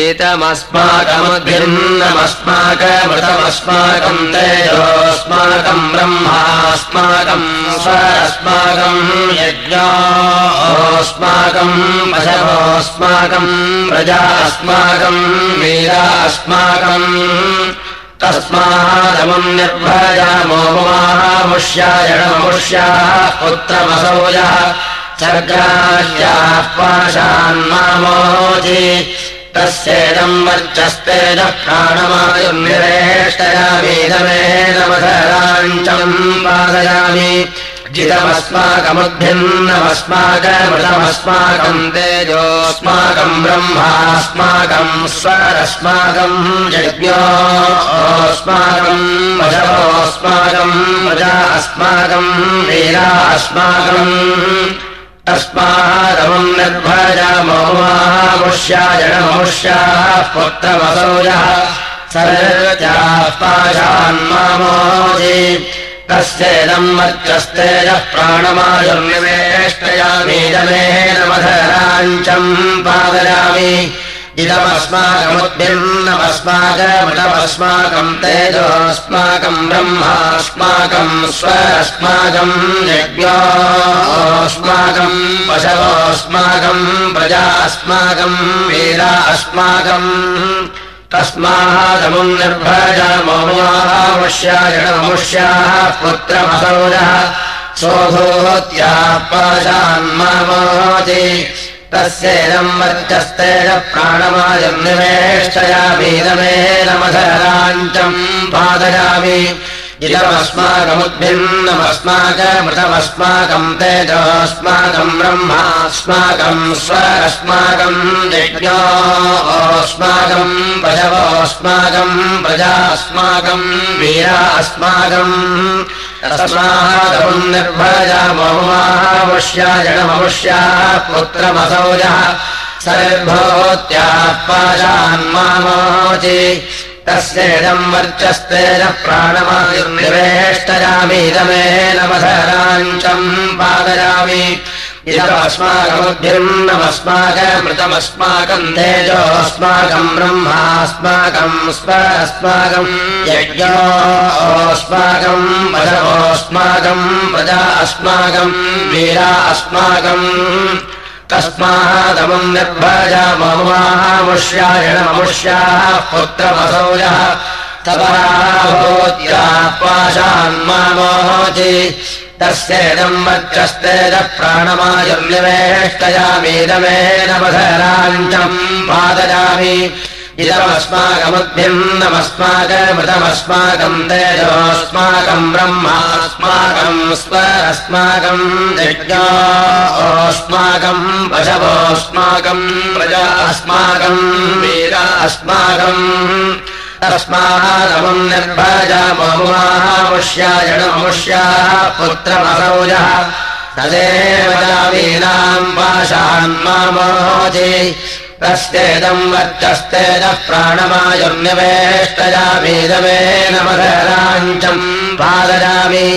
एतमस्माकमुद्भिन्नमस्माकमृतमस्माकम् तेजोऽस्माकम् ब्रह्मास्माकम् स्वरस्माकम् यज्ञोऽस्माकम् पशवोऽस्माकम् प्रजास्माकम् वीरास्माकम् तस्मादमुम् निर्भयामो महामुष्यायणमुष्याः पुत्रमसौजः सर्गाश्याः पाशान्मामोचि तस्येदम् वर्चस्तेन प्राणमायुर्निरेष्टयामीदमेदमधराञ्चम् पादयामि जितमस्माकमुद्भिन्नमस्माकमृतमस्माकम् तेजोऽस्माकम् ब्रह्मास्माकम् स्वरस्माकम् यज्ञोऽस्माकम् वशवोऽस्माकम् प्रजा अस्माकम् वीरा अस्माकम् तस्मादमुम् निर्भजामो महामुष्यायणमुष्याः पुत्रमसौजः सर्वत्याः पाशान्मामोजि। तस्येदम् वर्चस्तेजः प्राणमायुर्निवेष्टयामीदमेन मधराञ्चम् पादयामि इदमस्माकमुद्भिन्नमस्माकमृतमस्माकम् तेजोऽस्माकम् ब्रह्मास्माकम् स्वरस्माकम् यज्ञोऽस्माकम् पशवोऽस्माकम् प्रजास्माकम् वीरा अस्माकम् तस्मादमुम् पुत्रमसौजः सोऽभूत्याः पाशान्मामोति तस्येदम् वर्चस्तेन प्राणमायम् निवेष्टयामीदमेनमधराञ्चम् पादयामि। इदमस्माकमुद्भिन्नमस्माकमृतमस्माकम् तेजोऽस्माकम् ब्रह्मास्माकम् स्वरस्माकम् यज्ञोऽस्माकम् पशवोऽस्माकम् प्रजास्माकम् वीरा अस्माकम् तस्मादमुम् निर्भजामो महामुष्यायणममुष्याः पुत्रमसौजः सर्वोत्याः पाशान्मामोचि तस्येदम् वर्चस्तेन प्राणमायुर्निवेष्टयामीदमेन मधराञ्चम् पादयामि इदमस्माकमुद्भिन्नमस्माकमृतमस्माकम् तेजोऽस्माकम् ब्रह्मास्माकम् स्वरस्माकम् यज्ञोऽस्माकम् पशवोऽस्माकम् प्रजा अस्माकम् वीरा अस्माकम् तस्मादमुम् निर्भजामो महामुष्यायणममुष्याः पुत्रमसौजः तपराभूत्याः पाशान्मामोचि तस्येदम् वर्चस्तेन प्राणमायुर्निवेष्टयामीदमेनमधराञ्चम् पादयामि। इदमस्माकमुद्भिन्नमस्माकमृतमस्माकम् तेजोऽस्माकम् ब्रह्मास्माकम् स्वरस्माकम् यज्ञोऽस्माकम् पशवोऽस्माकम् प्रजा अस्माकम् वीरा अस्माकम् निर्भजामो महामुष्यायणमुष्याः पुत्रमसौजः तदेव वीनाम् पाशान्मामोचि तस्येदम् वर्चस्तेजः प्राणमायुर्निवेष्टयामीदमेन मधराञ्चम् पादयामि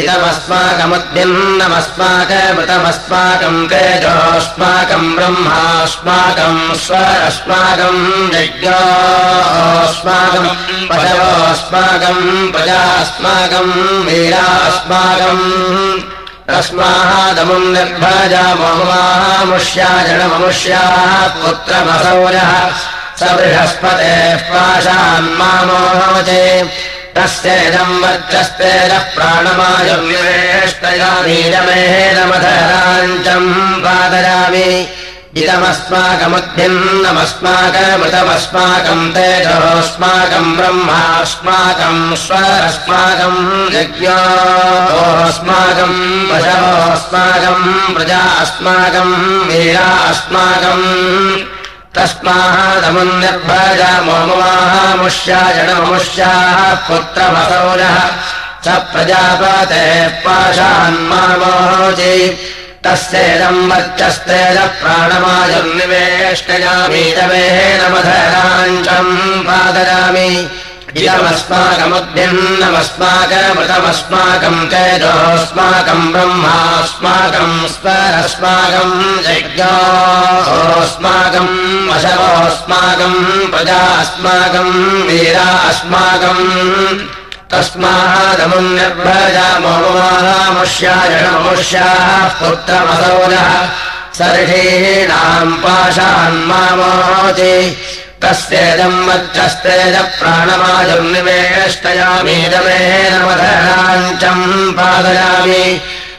इदमस्माकमुद्भिन्नमस्माकमृतमस्माकम् तेजोऽस्माकम् ब्रह्मास्माकम् स्वरस्माकम् यज्ञोऽस्माकम् पशवोऽस्माकम् प्रजास्माकम् वीरास्माकम् तस्मादमुम् निर्भजामो महामुष्याजनममुष्याः पुत्रमसौजः स बृहस्पतेः पाशान्मामोचे तस्येदम् वर्चस्तेन प्राणमायुर्निवेष्टयामीदमेनमधराञ्चम् पादयामि इदमस्माकमुद्भिन्नमस्माकमृतमस्माकम् तेजोऽस्माकम् ब्रह्मास्माकम् स्वरस्माकम् यज्ञोऽस्माकम् पशवोऽस्माकम् प्रजा अस्माकम् वीरा अस्माकम् तस्मादमुम् निर्भजामो महामुष्यायणमुष्याः पुत्रमसौजः स प्रजापतेः पाशान्मामोचि। तस्येदम् वर्चस्तेन प्राणमायुर्निवेष्टयामीदमेन मधराञ्चम् पादयामि इदमस्माकमुद्भिन्नमस्माकमृतमस्माकम् तेजोऽस्माकम् ब्रह्मास्माकम् स्वरस्माकम् यज्ञोऽस्माकम् वशवोऽस्माकम् अस्माकम् प्रजा अस्माकम् वीरा अस्माकम् तस्मादमुन्निर्भजामोमुष्यायणमुष्याः पुत्रमसौजः सर्षीणाम् पाशान्मामोति तस्येदम् प्राणमाजुर्निवेष्टयामीदमेन मधराञ्चम् पादयामि।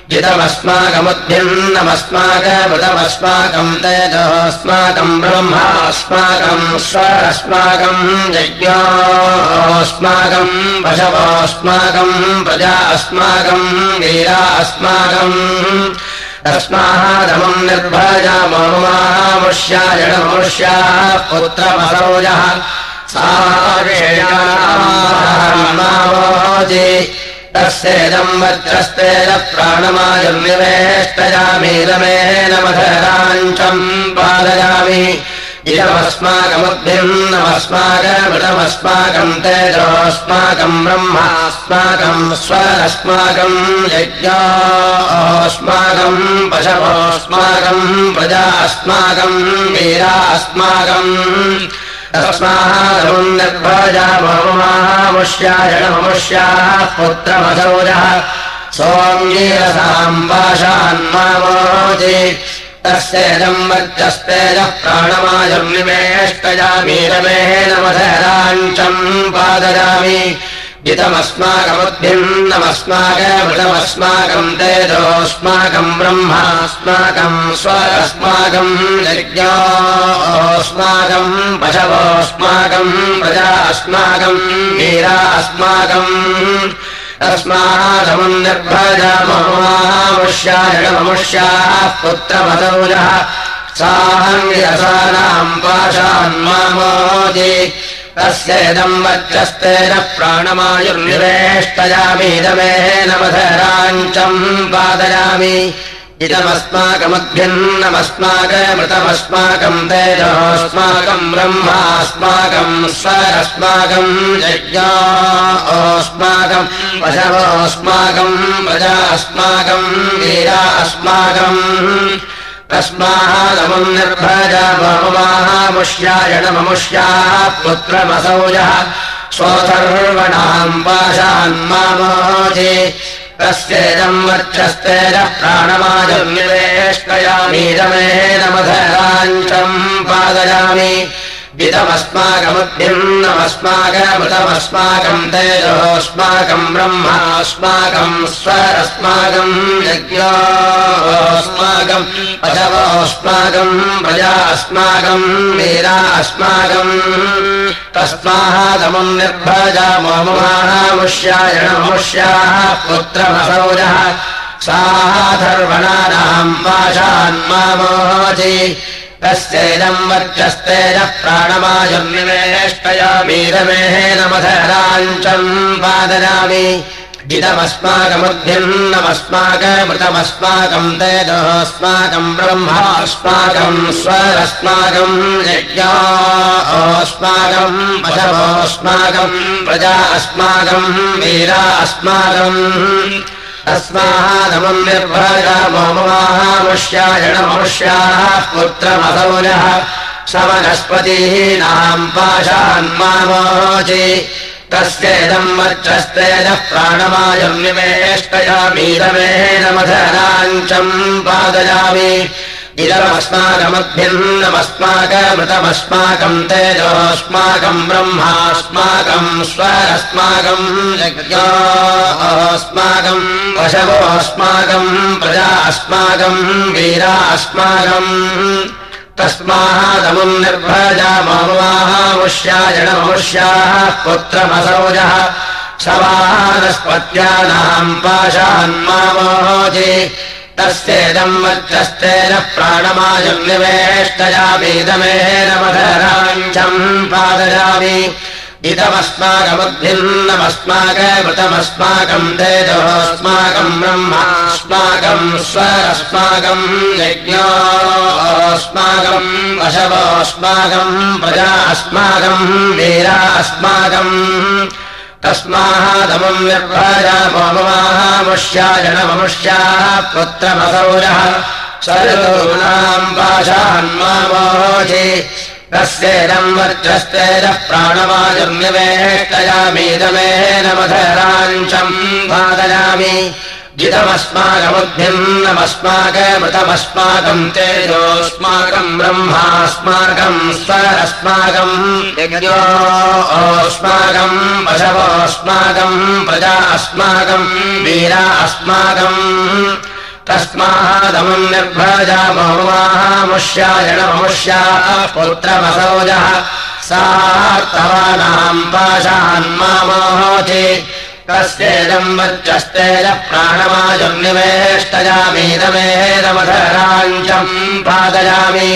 जितमस्माकमुद्भिन्नमस्माकमृतमस्माकम् तेजोऽस्माकम् ब्रह्मास्माकम् स्वरस्माकम् यज्ञोऽस्माकम् पशवोऽस्माकम् प्रजा अस्माकम् वीरा अस्माकम् तस्मादमम् निर्भजाममुष्यायणमुष्याः पुत्रमसौजः सा तस्येदम् वज्रस्तेन प्राणमायुर्निवेष्टयामीदमेन मधराञ्चम् पादयामि इदमस्माकमुद्भिन्नमस्माकमृतमस्माकम् तेजोऽस्माकम् ब्रह्मास्माकम् स्वरस्माकम् यज्ञोऽस्माकम् पशवोऽस्माकम् प्रजा अस्माकम् वीरा अस्माकम् तस्मादमुम् निर्भजाममुष्यायणमुष्याः पुत्रमसौजः सोऽङ्गीरसाम् पाशान्मामोति तस्येदम् वर्चस्तेजः प्राणमायम् निमेष्टयामीरमेण मधराञ्चम् पादयामि जितमस्माकमुद्भिन्नमस्माकमृतमस्माकम् तेजोऽस्माकम् ब्रह्मास्माकम् स्वरस्माकम् यज्ञोऽस्माकम् पशवोऽस्माकम् प्रजा अस्माकम् वीरा अस्माकम् तस्मादमुम् निर्भजाममुष्यायणममुष्याः पुत्रमसौजः साहङ्गिरसानाम् पाशान्मामोदि तस्येदम् वच्चस्तेन प्राणमायुर्निवेष्टयामीदमेन मधराञ्चम् पादयामि। इदमस्माकमद्भिन्नमस्माकमृतमस्माकम् तेजोऽस्माकम् ब्रह्मास्माकम् स्वरस्माकम् यज्ञोऽस्माकम् प्रजा अस्माकम् वीरा अस्माकम् तस्मादमुम् निर्भजाममुष्यायणममुष्याः पुत्रमसौजः स्वसर्वणाम् पाशान्मामोचि तस्येदम् वर्चस्तेज प्राणमाजन्निवेष्टयामीदमेन मधराञ्चम् पादयामि इदमस्माकमुद्भिन्नमस्माकमृतमस्माकम् तेजोऽस्माकम् ब्रह्मास्माकम् स्वरस्माकम् यज्ञोऽस्माकम् पशवोऽस्माकम् प्रजा अस्माकम् वीरा अस्माकम् तस्मादमुम् निर्भजाममुष्यायणमुष्याः पुत्रमसौजः साधर्वणानाम् पाशान्मामोचि तस्यैदम् वर्चस्तेज प्राणमायुर्निवेष्टयामीरमेण मधराञ्चम् पादयामि इदमस्माकमुद्भिन्नमस्माकमृतमस्माकम् तेजोऽस्माकम् ब्रह्मास्माकम् स्वरस्माकम् यज्ञोऽस्माकम् पशवोऽस्माकम् प्रजा अस्माकम् वीरा अस्माकम् तस्मादमुम् निर्भजाममुष्यायणमुष्याः पुत्रमसौजः स वनस्पतीनाम् पाशान्मामोचि तस्येदम् वर्चस्तेजः प्राणमायुर्निवेष्टयामीरमेण मधराञ्चम् पादयामि इदमस्माकमद्भिन्नमस्माकमृतमस्माकम् तेजोऽस्माकम् ब्रह्मास्माकम् स्वरस्माकम् यज्ञोऽस्माकम् पशवोऽस्माकम् प्रजा अस्माकम् वीरा अस्माकम् तस्मादमुम् निर्भजाममुष्यायणमुष्याः पुत्रमसौजः सवानस्पत्यानाम् पाशान्मामोचि तस्येदम् वर्चस्तेन प्राणमायुर्निवेष्टयामीदमेन मधराञ्चम् पादयामि इदमस्माकमुद्भिन्नमस्माकमृतमस्माकम् तेजोऽस्माकम् ब्रह्मास्माकम् स्वरस्माकम् यज्ञोऽस्माकम् पशवोऽस्माकम् प्रजा अस्माकम् वीरा अस्माकम् तस्मादमुम् निर्भजाममुष्यायणममुष्याः पुत्रमसौजः सर्वूनाम् पाशान्मामोचि तस्येदम् वर्चस्तेजः प्राणवायुर्निवेष्टयामीदमेन मधराञ्चम् जितमस्माकमुद्भिन्नमस्माकमृतमस्माकम् तेजोऽस्माकम् ब्रह्मास्माकम् स्वरस्माकम् यज्ञोऽस्माकम् पशवोऽस्माकम् प्रजा अस्माकम् वीरा अस्माकम् तस्मादमुम् निर्भजाममुष्यायणममुष्याः पुत्रमसौजः सार्तवानाम् पाशान्मामोहोति कस्येदम् वच्चस्तेजः प्राणवायुर्निवेष्टयामीदमेदमधराञ्चम् पादयामि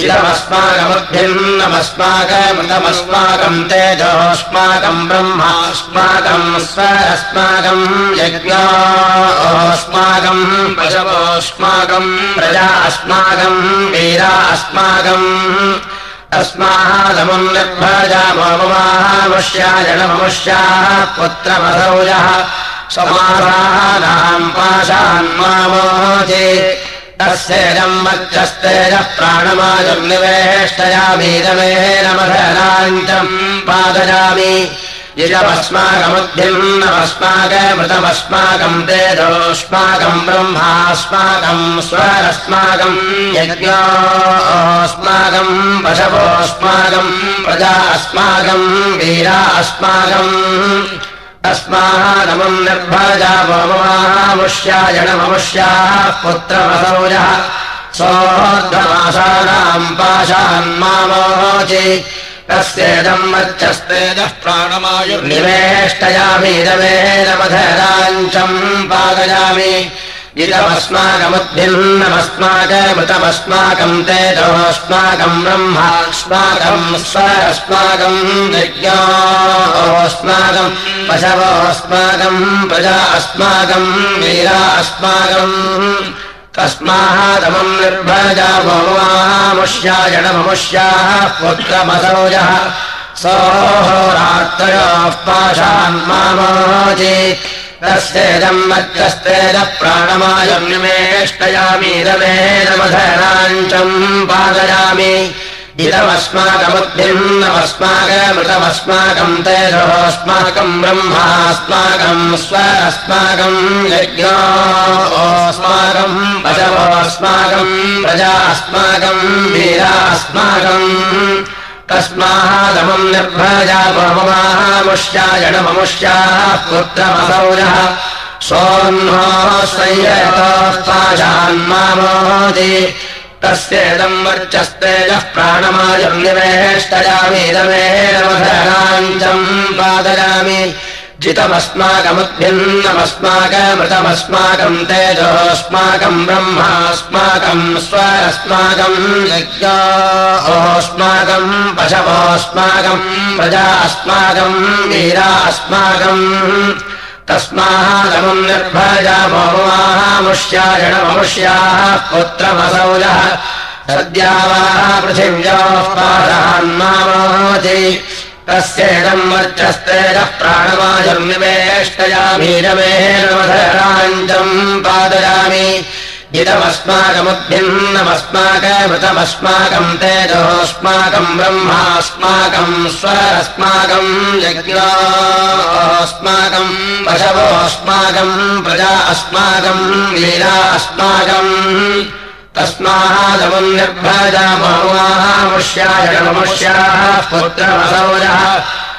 इदमस्माकमुद्भिन्नमस्माकमृतमस्माकम् तेजोऽस्माकम् ब्रह्मास्माकम् स्वरस्माकम् यज्ञोऽस्माकम् पशवोऽस्माकम् प्रजा अस्माकम् वीरा अस्माकम् तस्मादमुम् निर्भजाममुष्याजनममुष्याः पुत्रमसौजः समासानाम् पाशान्मामोचे तस्येदम् वच्चस्तेजः प्राणमाजुर्निवेष्टयामीदमेनमधराञ्चम् पादयामि यजमस्माकमुद्भिन्नमस्माकमृतमस्माकम् तेजोऽस्माकम् ब्रह्मास्माकम् स्वरस्माकम् यज्ञोऽस्माकम् पशवोऽस्माकम् प्रजा अस्माकम् वीरा अस्माकम् तस्मादमुम् निर्भजाममुष्यायणममुष्याः पुत्रमसौजः सोऽर्धमासानाम् पाशान्मामोचे तस्येदम् वच्चस्तेजः प्राणमायुर्निवेष्टयामीदमेदमधराञ्चम् पादयामि इदमस्माकमुद्भिन्नमस्माकमृतमस्माकम् तेजोऽस्माकम् ब्रह्मास्माकम् स्वरस्माकम् यज्ञोऽस्माकम् पशवोऽस्माकम् प्रजा अस्माकम् वीरा अस्माकम् तस्मादमुम् निर्भजाममुष्यायणममुष्याः पुत्रमसौजः सोऽहोरात्रयोः पाशान्मामोचे तस्येदम् वच्चस्तेजः प्राणमायुर्निवेष्टयामीदमेदमधराञ्चम् पादयामि इदमस्माकमुद्भिन्नमस्माकमृतमस्माकम् तेजोऽस्माकम् ब्रह्मास्माकम् स्वरस्माकम् यज्ञोऽस्माकम् पशवोऽस्माकम् प्रजा अस्माकम् वीरा अस्माकम् तस्मादमुम् निर्भजाममुष्यायणममुष्याः पुत्रमसौजः सोऽह्नो संयतः पाशान्मामोति तस्येदम् वर्चस्तेजः प्राणमायुर्निवेष्टयामीदमेनमधराञ्चम् पादयामि। जितमस्माकमुद्भिन्नमस्माकमृतमस्माकम् तेजोऽस्माकम् ब्रह्मास्माकम् स्वरस्माकम् यज्ञोऽस्माकम् पशवोऽस्माकम् प्रजा अस्माकम् वीरा अस्माकम् तस्मादमुम् निर्भजाममुष्यायणममुष्याः पुत्रमसौजः सद्या वा पृथिव्योः पादान्मामोति तस्येदम् वर्चस्तेजः प्राणवायुर्निवेष्टयामीरमेणमधराञ्चम् पादयामि इदमस्माकमुद्भिन्नमस्माकमृतमस्माकम् तेजोऽस्माकम् ब्रह्मास्माकम् स्वरस्माकम् यज्ञोऽस्माकम् पशवोऽस्माकम् प्रजा अस्माकम् वीरा अस्माकम्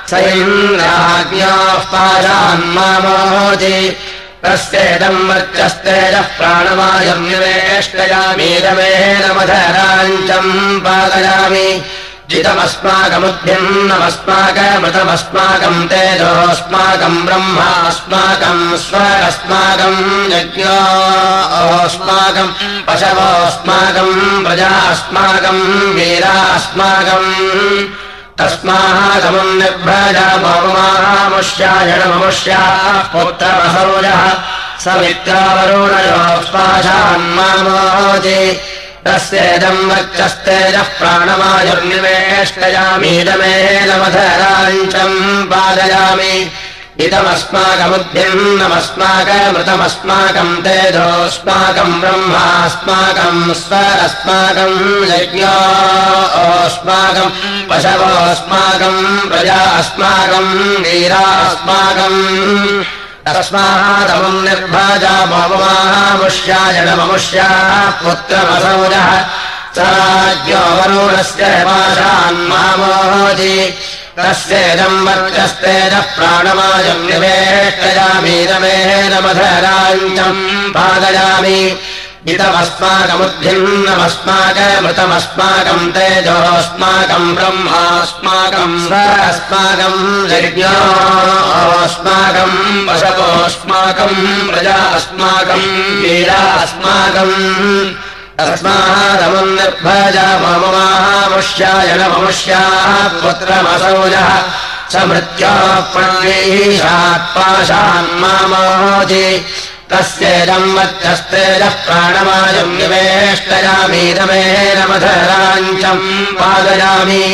स इन्द्राज्ञोः पाशान्मामोति तस्येदम् वर्चस्तेजः प्राणवायुर्निवेष्टयामीदमेनमधराञ्चम् पादयामि जितमस्माकमुद्भिन्नमस्माकमृतमस्माकम् तेजोऽस्माकम् ब्रह्मास्माकम् स्वरस्माकम् यज्ञोऽस्माकम् पशवोऽस्माकम् प्रजा अस्माकम् वीरा अस्माकम् तस्मादमुम् निर्भजाममुष्यायणममुष्याः पुत्रमसौजः समित्रावरुणयोः पाशान्मामोति तस्येदम् वच्चस्तेजः प्राणवायुर्निवेष्टयामीदमेदमधराञ्चम् पादयामि इदमस्माकमुद्भिन्नमस्माकमृतमस्माकम् तेजोऽस्माकम् ब्रह्मास्माकम् यज्ञोऽस्माकम् अस्माकम् पशवोऽस्माकम् प्रजा अस्माकम् वीरा अस्माकम् तस्मादमुम् निर्भाजा ममुष्याय नममुष्याः पुत्रमसौजः स राज्ञो वरुणस्य माशान्मामोजि तस्येदम् निवेष्टयामीरमेन मधराञ्चम् पादयामि इदमस्माकमुद्भिन्नमस्माकमृतमस्माकम् तेजोऽस्माकम् ब्रह्मास्माकम् स्वस्माकम् यज्ञोऽस्माकम् वशवोऽस्माकम् प्रजा अस्माकम् वीरा अस्माकम् तस्मादमुम् निर्भजा मम पुत्रमसौजः। स मृत्योः प्रणीशात्पाशान्मामोचि तस्येदम् वच्चस्तेजः प्राणमायम् निवेष्टयामीदमेन मधराञ्चम् पादयामि।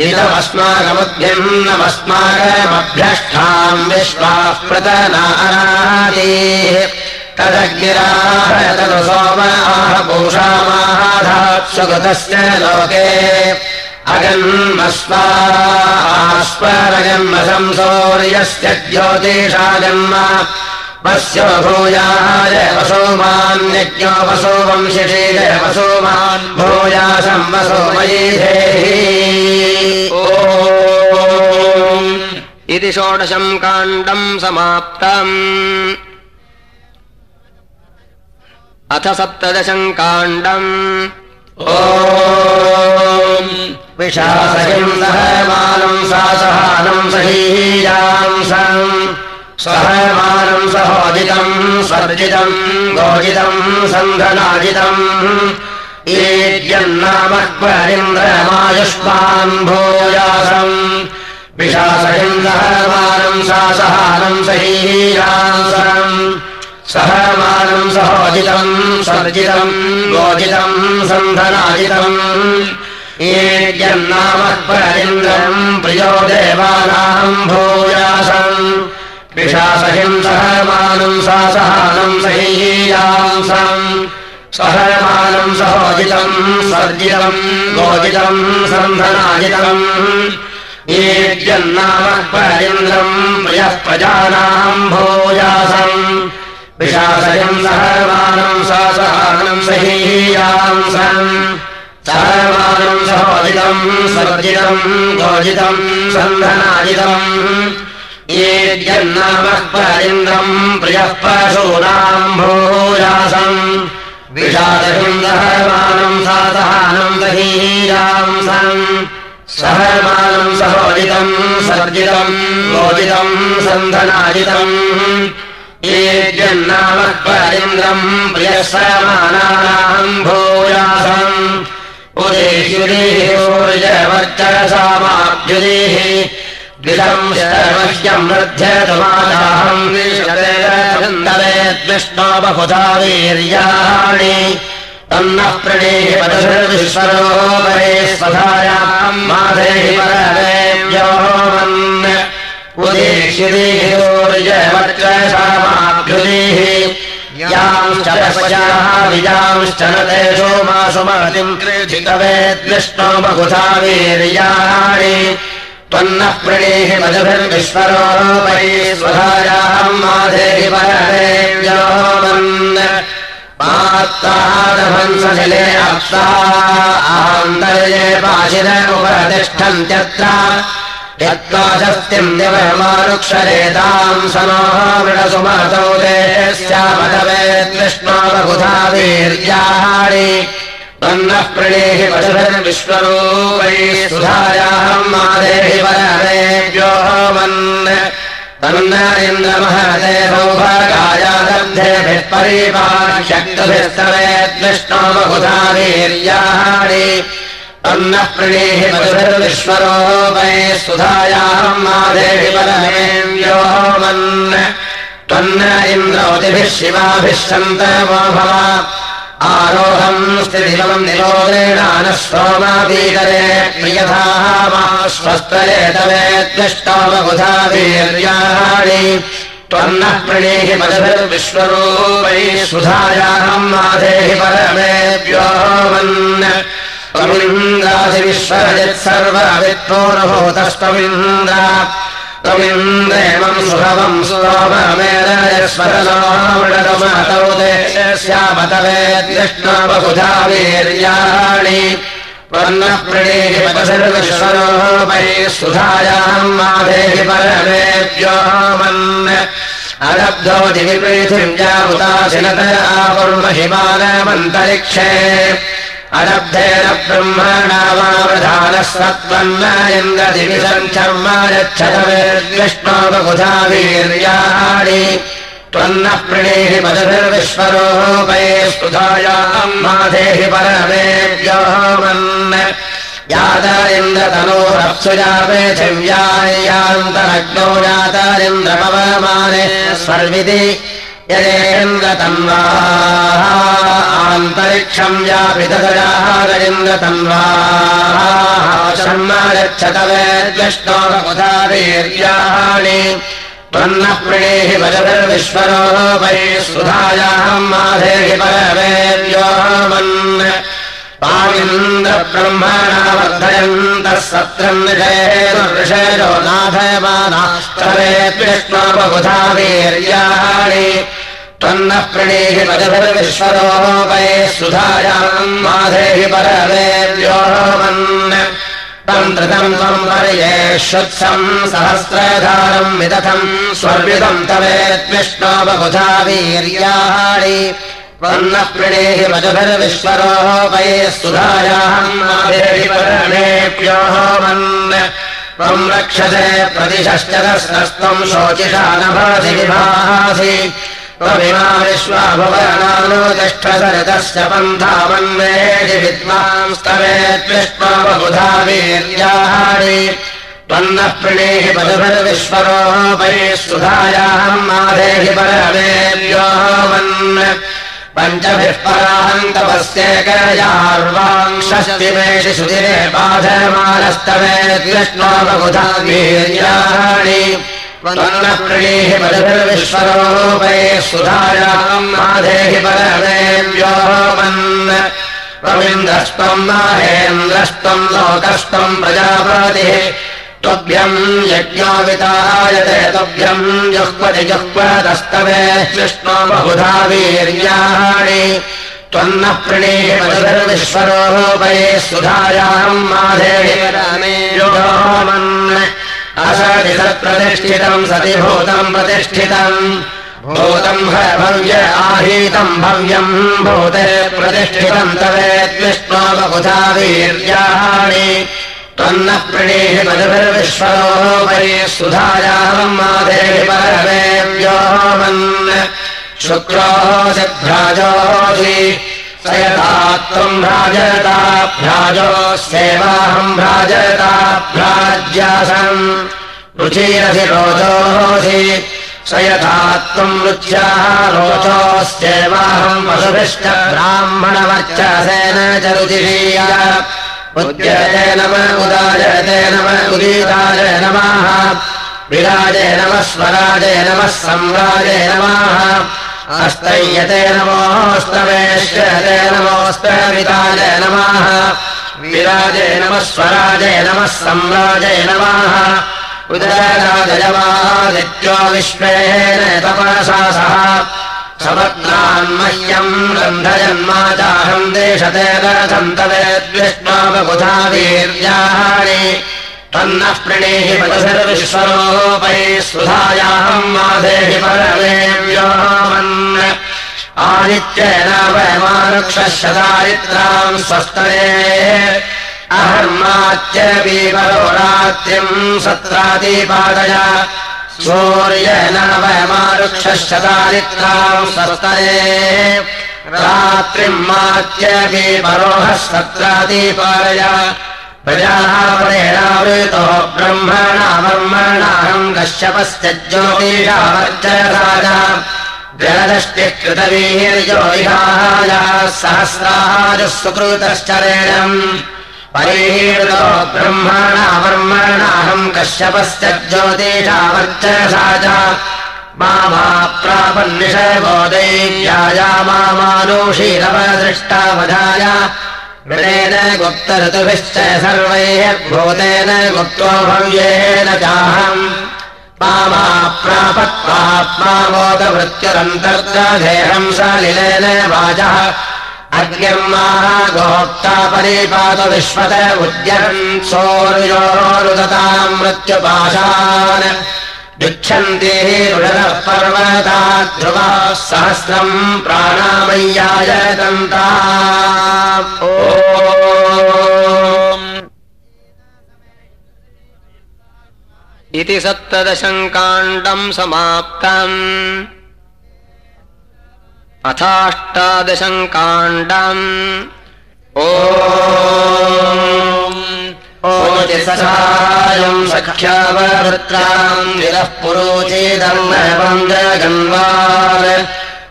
इदमस्माकमुद्भिन्नमस्माकमभ्यष्टाम् विश्वाः प्रतनारादीः तदग्निराहतु सोमाः पूषामाधात्सुगतस्य लोके अगन्मस्वास्वरजन्म संसौर्यस्य ज्योतिषा जन्म वस्यो भूयाय वसोमान्यज्ञो वसो वंशिषीय वसोमान् भूयासम् वसोमयी इति षोडशम् काण्डम् समाप्तम् अथ सप्तदशम् काण्डम् ओ विशासहिम् सहमानम् सा। सहानम् सहीयाम् सहमानम् सहोदितम् सर्जितम् गोजितम् सन्धनाजितम् ईद्यन्नामक्वरिन्द्रमायुष्मान् भूयासम् विशासहिम् सहमानम् सा। सहानम् सहीयाम् सहमानम् सहोजितम् सर्जितम् गोजितम् सन्धनाजितम्। ईद्यन्नामक्वरिन्द्रम् प्रियो देवानाम् भूयासम् विशासहिम् सहमानम् सा सहानम् सहीयासम् सहमानम् सहोजितम् सर्जितम् गोजितम् सन्धनाजितम्। ईद्यन्नामक्वरिन्द्रम् प्रियः प्रजानाम् भूयासम् विशासयम् सहमानम् सा सहानम् सहीयासम् सहमानम् सहोदितम् सर्जितम् गोजितम् सन्धनाजितम्। ईद्यन्नामक्वरिन्द्रम् प्रियः पशूनाम् भूयासम्। सहमानम् सा सहानम् सहीयासम् सहमानम् सहोदितम् सर्जितम् गोजितम् सन्धनाजितम् ईद्यन्नामक्वरिन्द्रम् प्रियः समानानाम् भूयासम्। उदेशुरीसूर्यवर्चसामाब्जुदेः द्विषम् शर्मह्यम् वृध्यतुमादाहम् विष्णो बहुधा वीर्याणि। तन्नः प्रणेः पदशर्विश्वरो वरे स्वधायाम् माधेहि परदेव्यो मन् उदेश्यदेशोर्यवर्चसामाभ्युदेः यांश्च पश्याः विजांश्च न तेषो मासु महतिम् कृधितवेद्विष्णो बहुधा वीर्याणि। त्वन्नः प्रणेः मधुभिर्विश्वरोपरि स्वधायाम् माधेहि मन् मात्तादभंसशिले अप्सा आन्तर्ये पाशिर उपतिष्ठन्त्यत्र यत्त्वा शस्तिम् दिवमारुक्षरेताम् सनोः मृडसुमहतौ देहस्यामदवेद्विष्णो बहुधा वीर्याणि त्वन्नः प्रणेः पशुभिर्विश्वरूपैः सुधायाहम् मादेहि परदेव्यो मन् तन्न इन्द्रमहते सौभागायादब्धेभिः परिपाशक्तभिस्तवेद्विष्णो बहुधा वीर्याणि तन्नः प्रणेः पशुभिर्विश्वरूपैः सुधायाहम् मादेहि परदेव्यो मन् त्वन्न इन्द्रोतिभिः शिवाभिः सन्तमो भव आरोहम् स्थितिमम् निरोधेणानः सोमापीकरे प्रियथामाश्वस्तरे तवेद्विष्टोमबुधा वीर्याणि त्वन्नः प्रणेः मधुभिर्विश्वरूपैः सुधायाहम् माधेहि परमेभ्यो मन् त्वमिन्द्रासि विश्वजित् सर्ववित्पूर्वभूतस्त्वमिन्द्र त्वमिन्द्रेमम् सुभवम् सुमेरस्वरमातौ देश्यामतवेद्यष्णा बहुधा वीर्याणि वर्णः प्रणेहि सर्वश्वरोपै सुधायाम् माधेहि परमेभ्यो मन् अरब्धो दिविपृथिव्यामुदाशिनतया कुर्महिमानमन्तरिक्षे अरब्धेन ब्रह्मणा वा प्रधानः सत्त्वन्न इन्द्रदिविसञ्चर्म यच्छतवेर्विष्णो बहुधा वीर्याणि। त्वन्नः प्रणेहि पदभिर्विश्वरोपये स्तुधायाम् माधेहि परमेभ्यो मन्। यातारिन्द्रतनोरप्सुजापेथिव्यायान्तरग्नौ यातारिन्द्रपवमाने स्वर्विति यदेन्द्रतन्वा आन्तरिक्षम् यच्छतवेद्यष्टो बुधा वीर्याणि त्वन्नः प्रणेहि बलभिर्विश्वरोपै सुधायाम् माधेहि परवेद्यो मन् पामिन्द्रब्रह्मणा वर्धयन्तः सत्रम् बहुधा वीर्याणि। त्वन्नः प्रणेहि पदभिर्विश्वरोपै सुधायाम् माधेहि परवेद्यो मन् तन्त्रतम् त्वम् पर्येष्वत्सम् सहस्रधारम् विदथम् स्वर्विदम् तवेद्विष्णो बहुधा वीर्याणि त्वन्नः प्रणेहि मजभिर्विश्वरोपये सुधायाम् माधेहि परमेभ्योः मन् त्वम् रक्षसे प्रतिशश्चरस्रस्त्वम् शोचिषा नभासि विभासि। त्वमिमा विश्वाभुवनानो तिष्ठसरितस्य पन्थामन्वेषि विद्वांस्तवेद्विष्णो बहुधा वीर्याणि त्वन्नः प्रणेहि मधुभिर्विश्वरोपये सुधायाम् माधेहि परमेभ्यो मन् पञ्चभिः बहुधा वीर्याणि त्वन्नः प्रणेहि मधुभिर्विश्वरोपये सुधायाम् माधेहि परमेभ्यो मन् त्वमिन्द्रस्त्वम् माहेन्द्रस्त्वम् लोकस्त्वम् प्रजापतिः त्वभ्यम् यज्ञोवितायते त्वभ्यम् जुह्वति जुह्वतस्तवे विष्णो बहुधा वीर्याणि। त्वन्नः प्रणेहि मधुर्विश्वरोपये सुधायाम् असति सत्प्रतिष्ठितम् सति भूतम् प्रतिष्ठितम्। भूतम् भव्य आहीतम् भव्यम् भूते प्रतिष्ठितम् तवेद्विष्णो बहुधा वीर्याणि त्वन्नः माधेहि परमेभ्यो मन् शुक्रोऽसि भ्राजोऽसि स यथा त्वम् भ्राजताभ्राजोऽस्येवाहम् भ्राजताभ्राज्यासम् रुचिरसि रोचोऽसि स यथा त्वम् रुच्याः रोचोऽस्येवाहम् पशुभिश्च ब्राह्मणवर्चसेन च रुचिषीया उद्यते नम उदाजयते नम उदीताय नमः। विराजे नमः स्वराजे नमः सम्राजे नमः। अस्तय्यते नमोऽस्तवेश्यते नमोऽस्तविताय नमः। विराजे नमः स्वराजे नमः सम्राजे नमः। उदयराजयवादित्यो विश्वेन तपसा सह समग्नान्मह्यम् रन्धयन्मा चाहम् देशतेन सन्तवेद्विष्णा बहुधा वीर्याणि तन्नः प्रणेहि पदभिर्विश्वरोपये सुधायाहम् माधेहि परमेव्यो मन् आदित्येन वयमानुक्षदारिद्राम् स्वस्तरे अहर्मात्यपीपरो रात्रिम् सत्रादिपादय सूर्येण वयमारुक्षदारिद्राम् स्वस्तरे रात्रिम् मात्यपीपरोहः सत्रादिपादय प्रजापरेणावृतो ब्रह्मणामर्मणाहम् कश्यपस्य ज्योतिषावर्चयराजा जलदष्टिः कृतवीर्यो विहायाः सहस्राः सुकृतश्चरेणम् परिहीर्तो ब्रह्मणावर्मणाहम् कश्यपस्य ज्योतिषावर्चयसा मामा प्रापन्निषबोधैर्याया मामानुषीरवदृष्टावधाय मृतेन गुप्त ऋतुभिश्च सर्वैर्भूतेन गुप्तो भव्येन चाहम् मामाप्रापत्पात्मामोदवृत्युरन्तर्गेहम् सलिलेन वाचः अग्निर्माः गोक्ता परिपात विश्वत उद्यन् रुडरः पर्वता ध्रुवा सहस्रम् प्राणामय्याय दन्ता। इति सप्तदशम् काण्डम् समाप्तम् अथाष्टादशम् काण्डम् ओ ओचिसहायम् सख्याववृत्राम् विरः पुरोचेदम् नवम् जगन्वार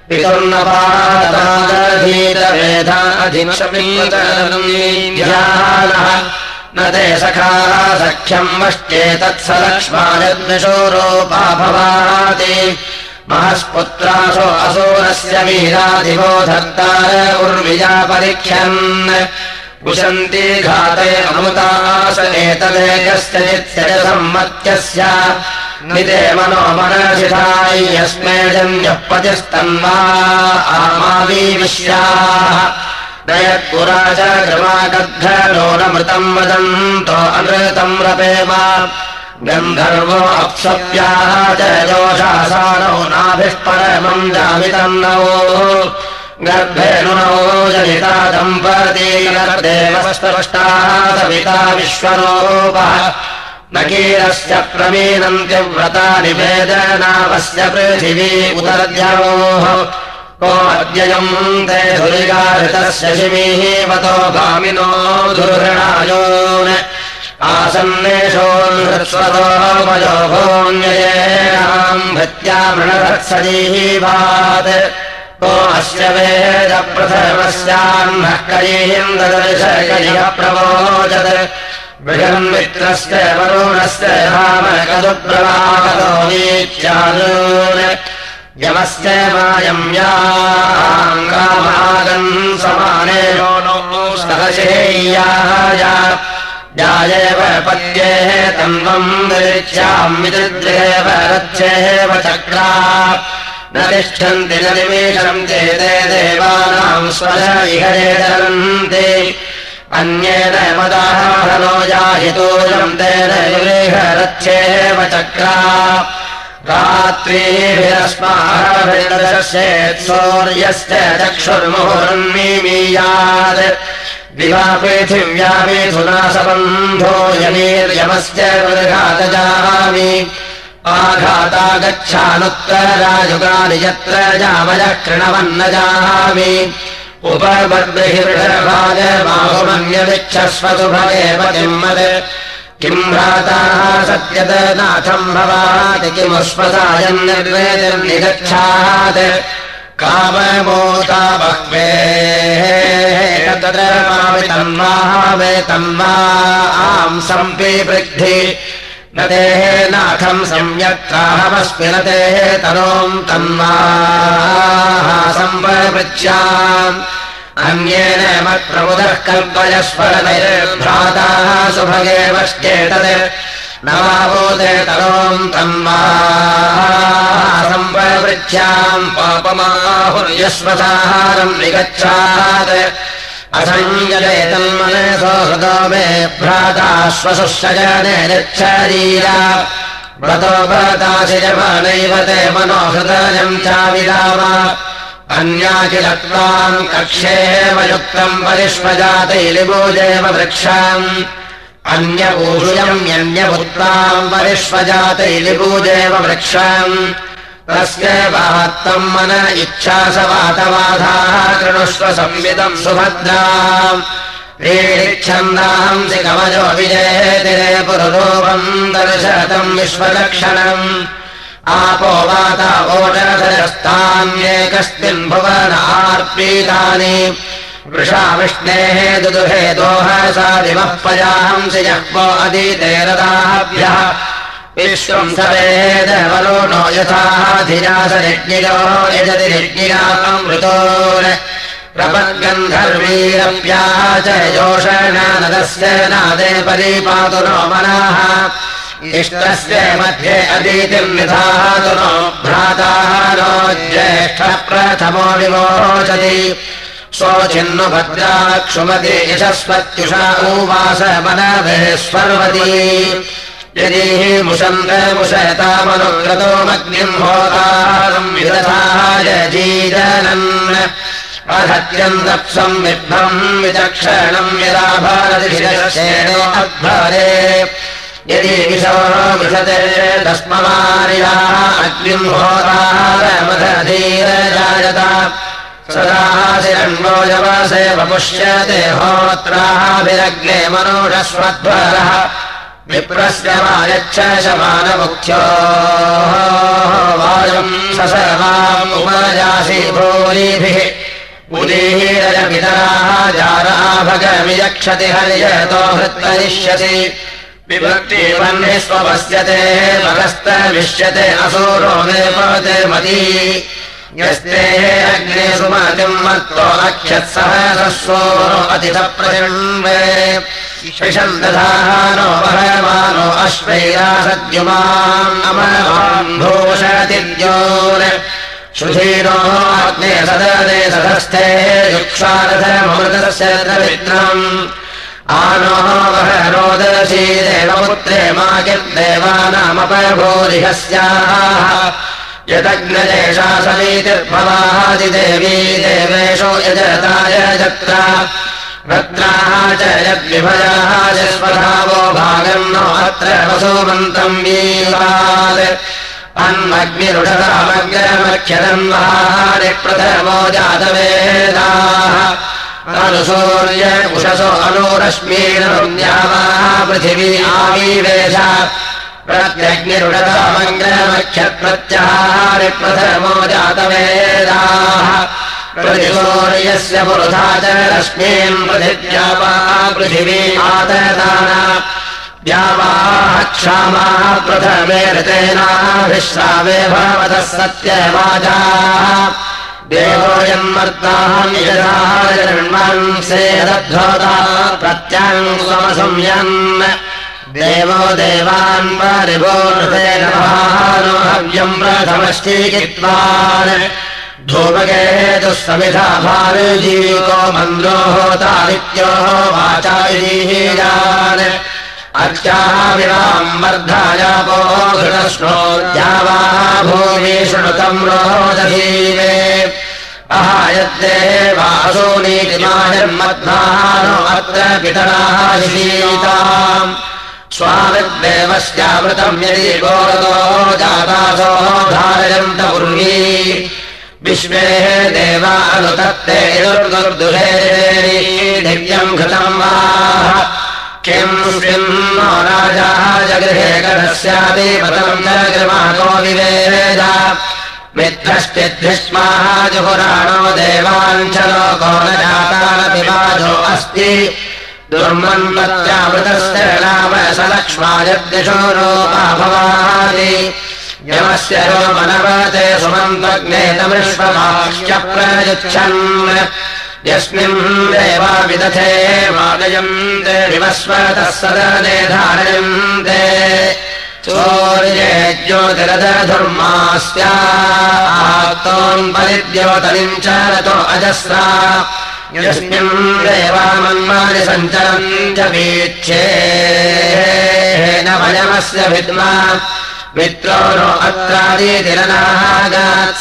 पितुर्नपादवेधाधिमशमीतरम् न ते सखाः सख्यम् वश्चेतत्स लक्ष्मायद्विशोरोपा भवाति महस्पुत्रासो असोरस्य वीराधिवो धर्तार उर्विजा परिख्यन् उशन्ति घाते अमृतास एतदेकस्य नित्यसम्मत्यस्य निते मनो मनसिधाय यस्मे जन्यः पतिस्तन्वा आमावी विश्याः दयत्पुरा च कृमागद्धलोनमृतम् वदन्तो अनृतम् रपेम गन्धर्वो अप्सव्याः च योषासानौ नाभिः परमम् जामितम् नवो। गर्भेणुनौ जनिता दम्पती देवस्पष्टाः सविता विश्वरूपः। न कीरस्य प्रमीनन्त्यव्रता निवेदनावस्य पृथिवी उदर्द्यवोः। को अद्ययम् ते धुरिगारितस्य शिमीः वतो गामिनो दुर्हृणायोन् आसन्नेषोन्वतो भोन्ययेनाम् भृत्या मृणरत्सजीवात् को अस्य वेदप्रथमस्यान्नः करीम् ददर्शकरिः प्रवोचत् बृहन्मित्रस्य वरुणस्य रामकदुप्रवाहतो वीत्यादून् यमस्य वायम्याङ्गामागन् समाने सहशेय्याय जायेव पद्येः तन्वम् निरीच्यामितृद्रेव रच्छेव चक्रा। न तिष्ठन्ति न निमेषम् चेते देवानाम् स्वश इहरेदरन्ति अन्येन मदाहनो याहितोऽयम् तेन युलेह रच्छेव चक्रा। रात्रिभिरस्माभिर्दशेत् सौर्यश्च चक्षुर्मुहुर्मीमीयात् दिवा पृथिव्यामिथुना सबन्धो यमीर्यमस्य मृघातजामि आघाता गच्छानुत्तरायुगानि यत्र जामयः कृणवन्न जामि उपबद्भिर्भागमाहुमन्यविच्छस्वतु भगेव किम्मत् किम् भ्राताः सत्यतनाथम् भवाति किमुष्पसायम् निर्वेदिर्निगच्छात् काममोता बह्वे तत्र मावितन्वावे तन्वा आम् सम्पीवृद्धि न तेः नाथम् न तेः तनोम् तन्वाः सम्पृच्छाम् अन्येन मत्प्रबुधः कल्पयस्वरतैर्भ्राताः सुभगेवश्चेतत् न वावोदे तनोम् तन्वा सम्पृच्छाम् पापमाहुर्यस्वसाहारम् निगच्छात् असञ्जयतन्मनसो हृदो मे भ्राताश्वशुश्चजने निच्छरीरा व्रतो भरताशिजमानैव ते मनोहृदयम् चाविदाम अन्याकिलत्वाम् कक्षेव युक्तम् परिष्वजातैलिभोजेव वृक्षाम् अन्यपूषयम्यन्यपुत्राम् परिष्वजातैलिभूजेव वृक्षाम् वात्तम् मन इच्छा स वातवाधाः कृणुष्व संविदम् सुभद्राम्। ीच्छन्दांसि कवचो विजयतिरे पुरुरूपम् दर्शतम् विश्वलक्षणम्। आपो वाता ओषधयस्तान्येकस्मिन् भुवनार्पीतानि। वृषा विष्णेः दुदुहे दिवः पजांसि जह्वो अदीते रदाभ्यः सवेदवरो नो यथाधिरासरिज्ञियो यजति रिज्ञियामृतो प्रपद्गन्धर्वीरप्या च योषणानदस्य नादे परिपातु नो मनाः। इष्टस्य मध्ये अदितिम् निधातु नो भ्राताः नो ज्येष्ठः प्रथमो विमोचति। स्वचिन्नु भद्राक्षुमति यशस्वत्युषा उवास मनवेश्वर्वती यदि मुषन्तमुषयतामनुक्रतोमग्निम् होतारम् विदधाय जीजनन् अधत्यम् दप्सम् विभ्रम् विचक्षणम् यदा विशो विशते तस्मवार्याः अग्निम् होतारमधीरजायत सदा शिरण्वो यवसे वपुष्यते होत्राभिरग्ने मनुषस्वध्वरः विप्रस्य वायच्छ शमानमुख्यो वायम् ससर्वाम् उपजासि भूरिभिः उदीरयपितराः जाराभगमियक्षति हर्यतो हृत्तरिष्यसि विभक्तिवह्निः स्वपश्यते भगस्तविष्यते असुरो मे पवते मती। यस्ते अग्ने सुमतिम् मत्तो अक्षत्सहसस्वो अतिथप्रजन्वे शिषम् दधानो वहमानो अश्वैरा सद्युमाम् भूषतिद्योन् सुधीरो अग्ने सदने सदस्थे युक्षारथमृतस्य द्रवित्रम् आनो रोदसी देवपुत्रे मा किर्देवानामपभूरिहस्याः यदग्नजेषा समीतिर्भवादिदेवी देवेषु यजताय जत्रा च यद्विभयाः जस्वधावो भागम् नो अत्र महारि प्रथमो जातवेदाः। अनुसूर्य उषसो अनुरश्मीरम्यावाः पृथिवी आवीवेश। प्रत्यग्निरुषतामग्रमक्षप्रत्याहारि प्रथमो जातवेदाः प्रतिसूर्यस्य पुरुधा च रश्मीम् पृथिव्यापा पृथिवी आतदाना द्यावाः क्षामाः प्रथमे ऋतेनाभिश्रावे भवतः सत्यवाजाः। देवोऽयम् मर्ताम् यदान्सेदध्वता प्रत्याम् स्वमसंयन् देवो देवान् परिपूर्णतेन हव्यम् प्रथमश्चीकित्वान् धूमकेतुः समिधा भारुजीको मन्द्रो होतादित्योः वाचायीजान् अर्चाः विवाम् वर्धायापो घृतश्नो द्यावाः भूमि शृणुतम् रोदधीवे अहायद्दे वासूनीतिमायर्मध्वानो अत्र पितराः यदि गोरतो जातासो धारयन्त उर्वी विश्वेः दुर्दुर्दुहे दिव्यम् घृतम् वा? राजाः जगृहे गणस्यापि पदम् च गृमाको विवेद? मित्रश्चिद्भिष्माः जुहुराणो देवाञ्च लोको न जातानपि वाजो अस्ति। दुर्मन्मत्यामृतस्य नाम स लक्ष्मायद्दिशो रोपा भवानि यमस्य रोमनवते सुमन्तग्नेतमृष्वमाश्च प्रयुच्छन् यस्मिन् देवा विदथे वादयन्ते विवस्वतः सदने धारयन्ते। परिद्योतनिम् च रतो अजस्रा। यस्मिन् देवामन्मानि सञ्चरम् च वीक्षे। न भयमस्य विद्मा मित्रो नो अत्रादितिरनागात्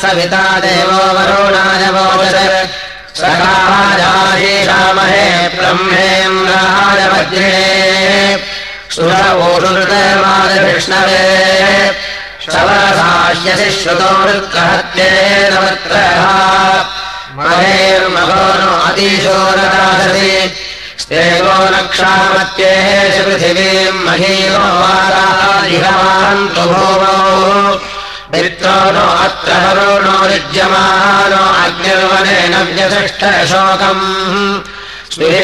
सविता देवो वरुणाय ब्रह्मेन्द्राय वज्रे सुरवोषुकृतमादविष्णवे शवसाह्यसि श्रुतो वृत्कहत्येन वृत्रः महेर्महो नो अतिशोररासति वारादिहवान्तु भूमौ। मित्रो नो अत्र वरुणो युज्यमानो अग्निर्वनेन व्यतिष्ठशोकम्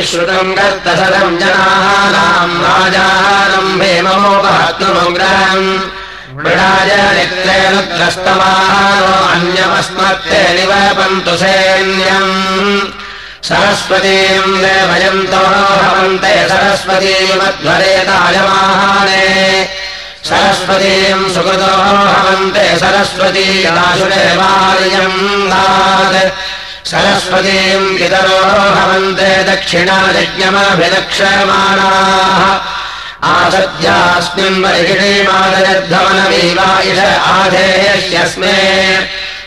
श्रुतम् राजानम् भेमोपहत्नुग्रहम् मृडाय नित्रेण त्रस्तमानो अन्यमस्मत्ते निवपन्तु सैन्यम् सरस्वतीम् देवयन्तो भवन्ते सरस्वतीमध्वरेतायमाहाने सरस्वतीम् सुकृतो भवन्ते दात् सरस्वतीम् पितरो भवन्ते दक्षिणायज्ञमभिलक्ष्यमाणाः आसद्यास्मिन् वैषीमादयद्धवनमीवायिष आधेयस्मे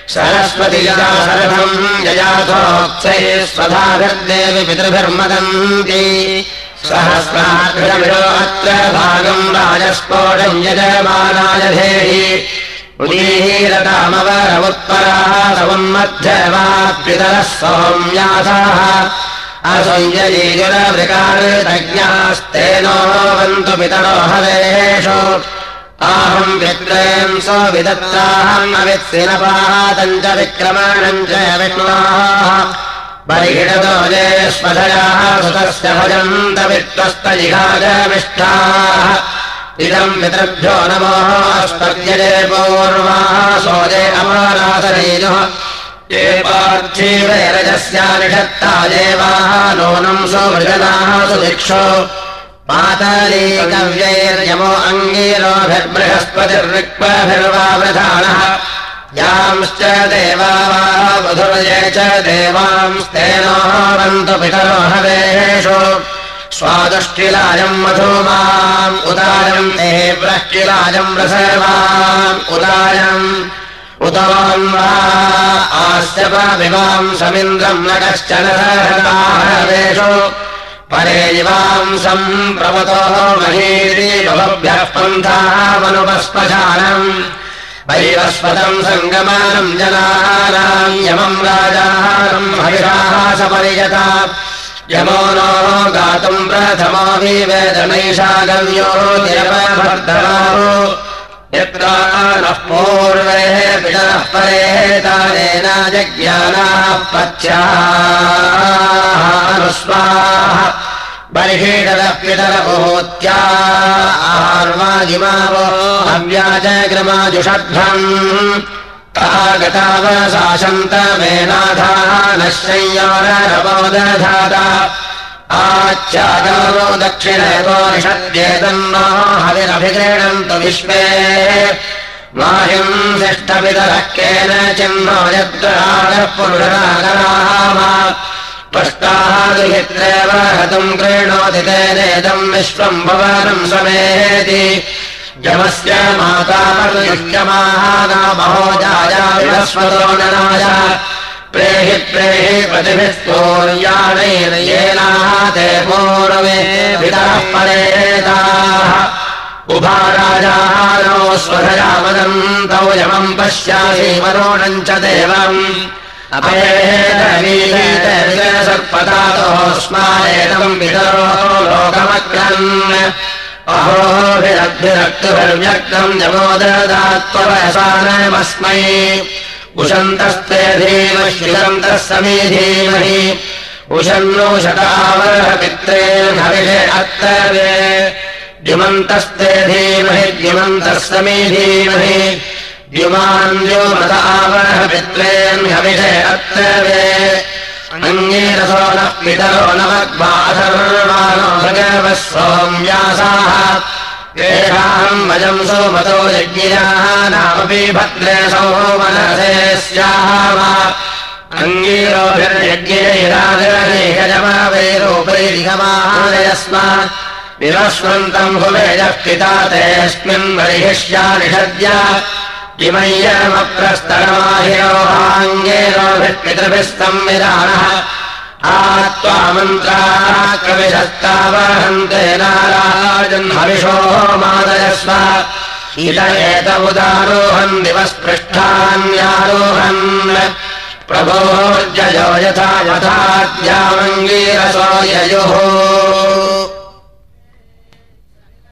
सरस्वतीया शरथम् यजाथोक्ते स्वधाभिर्देवि पितृभिर्मदन्ति। अत्र भागम् राजस्फोटम् यजमानाय धेहि। उदीरतामवरमुत्पराः समुन्मध्यवाप्युतरः सौम्यासाः। असंयजीजुरवृकारतज्ञास्तेनो वन्तु पितरो हरेषु आहम् व्यक्तयम् स्वविदत्ताहम् अवित्सिनपातम् च विक्रमणम् च विष्णाः। परिहिडतो जेष्मधयाः सुतस्य भजन्त वित्तस्तजिघाजमिष्ठाः इदम् पितृभ्यो नमोः अमरासरेजुः ये पार्थीवैरजस्यानिषत्ता देवाः नूनम् सुवृजनाः सुदिक्षो पातलीकव्यैर्यमो अङ्गीरोभिर्बृहस्पतिर्विक्पभिर्वावृधानः यांश्च देवा वा वधुरये च देवांस्तेनो हवेषु स्वादुष्टिलायम् मधूमाम् उदारम् ते व्रष्टिलायम् रसर्वाम् उदारम् उतवान् वा आस्यपविवाम् समिन्द्रम् न कश्चन सहृताहवेषु परे प्रवतोः महीरीभवभ्यः पन्थामनुपस्पशानम् वैवस्पदम् सङ्गमानम् जनानाम् यमम् राजानम् हरिषाः सपरियता यमो नो गातुम् प्रथमो विवेदनैषागम्यो निरपभर्तराहो यत्र नः पूर्वे पितरः परे तानेन जज्ञानाः पथ्यानुस्वाः बर्हिषदः आर्वाजिमावो हव्याजग्रमाजुषध्वम् तागतावसाशन्तमेनाधाः नश्चय्योरबोदधाता आच्चागावो दक्षिणेतो निषद्येतन्नो हविरभिक्रीणन्तु विश्वे माहिम् शिष्टपितरः केन चिह्नो यद्रागः पुरुषरागराः पष्टाः दुहित्रेव हतम् क्रीणोति तेनेदम् विश्वम् भवनम् समेति यमस्य माता ननाय प्रेहि प्रेहि प्रतिभिस्तोर्याणैर्येनाः ते पूर्वे पितरः परेताः। उभाराजानो स्वधया वदन्तौ यमम् पश्यासि वरोणम् च देवम् अपेतर्पतातोऽस्मानेतम् पितरो लोकमक्रन् अहोभिरद्भिरक्तुभिर्व्यक्तम् जमोददात्ववसानमस्मै उशन्तस्ते धीमश्रियन्तः समी धीमहि। उशन्नो शतावरः पित्रे हविषे अत्तवे द्युमन्तस्ते धीमहि द्युमन्तः समी धीमहि आवरः पित्रेन् हविषे अत्तवे अङ्गीरसो नः पितरो भगवः सोम्यासाः। येषाम् वजम् सोमतो यज्ञियाः नामपि भद्रे सोमनसे स्याः। अङ्गीरोभिर्यज्ञैरागरैकजमावैरोपैरिगमानयस्मात् विवस्वन्तम् भुवेजः पिता तेऽस्मिन् बर्हिष्या निषद्य किमय्यमप्रस्तरमाहिरोहाङ्गेरोभिः पितृभिः संविधानः मन्त्राः कविशस्तावहन्ते नाराजन् हविषो मादयस्व। इद एत उदारोहन् दिवस्पृष्ठान्यारोहन् प्रभोर्जयो यथा यथाद्यामङ्गीरसो ययुः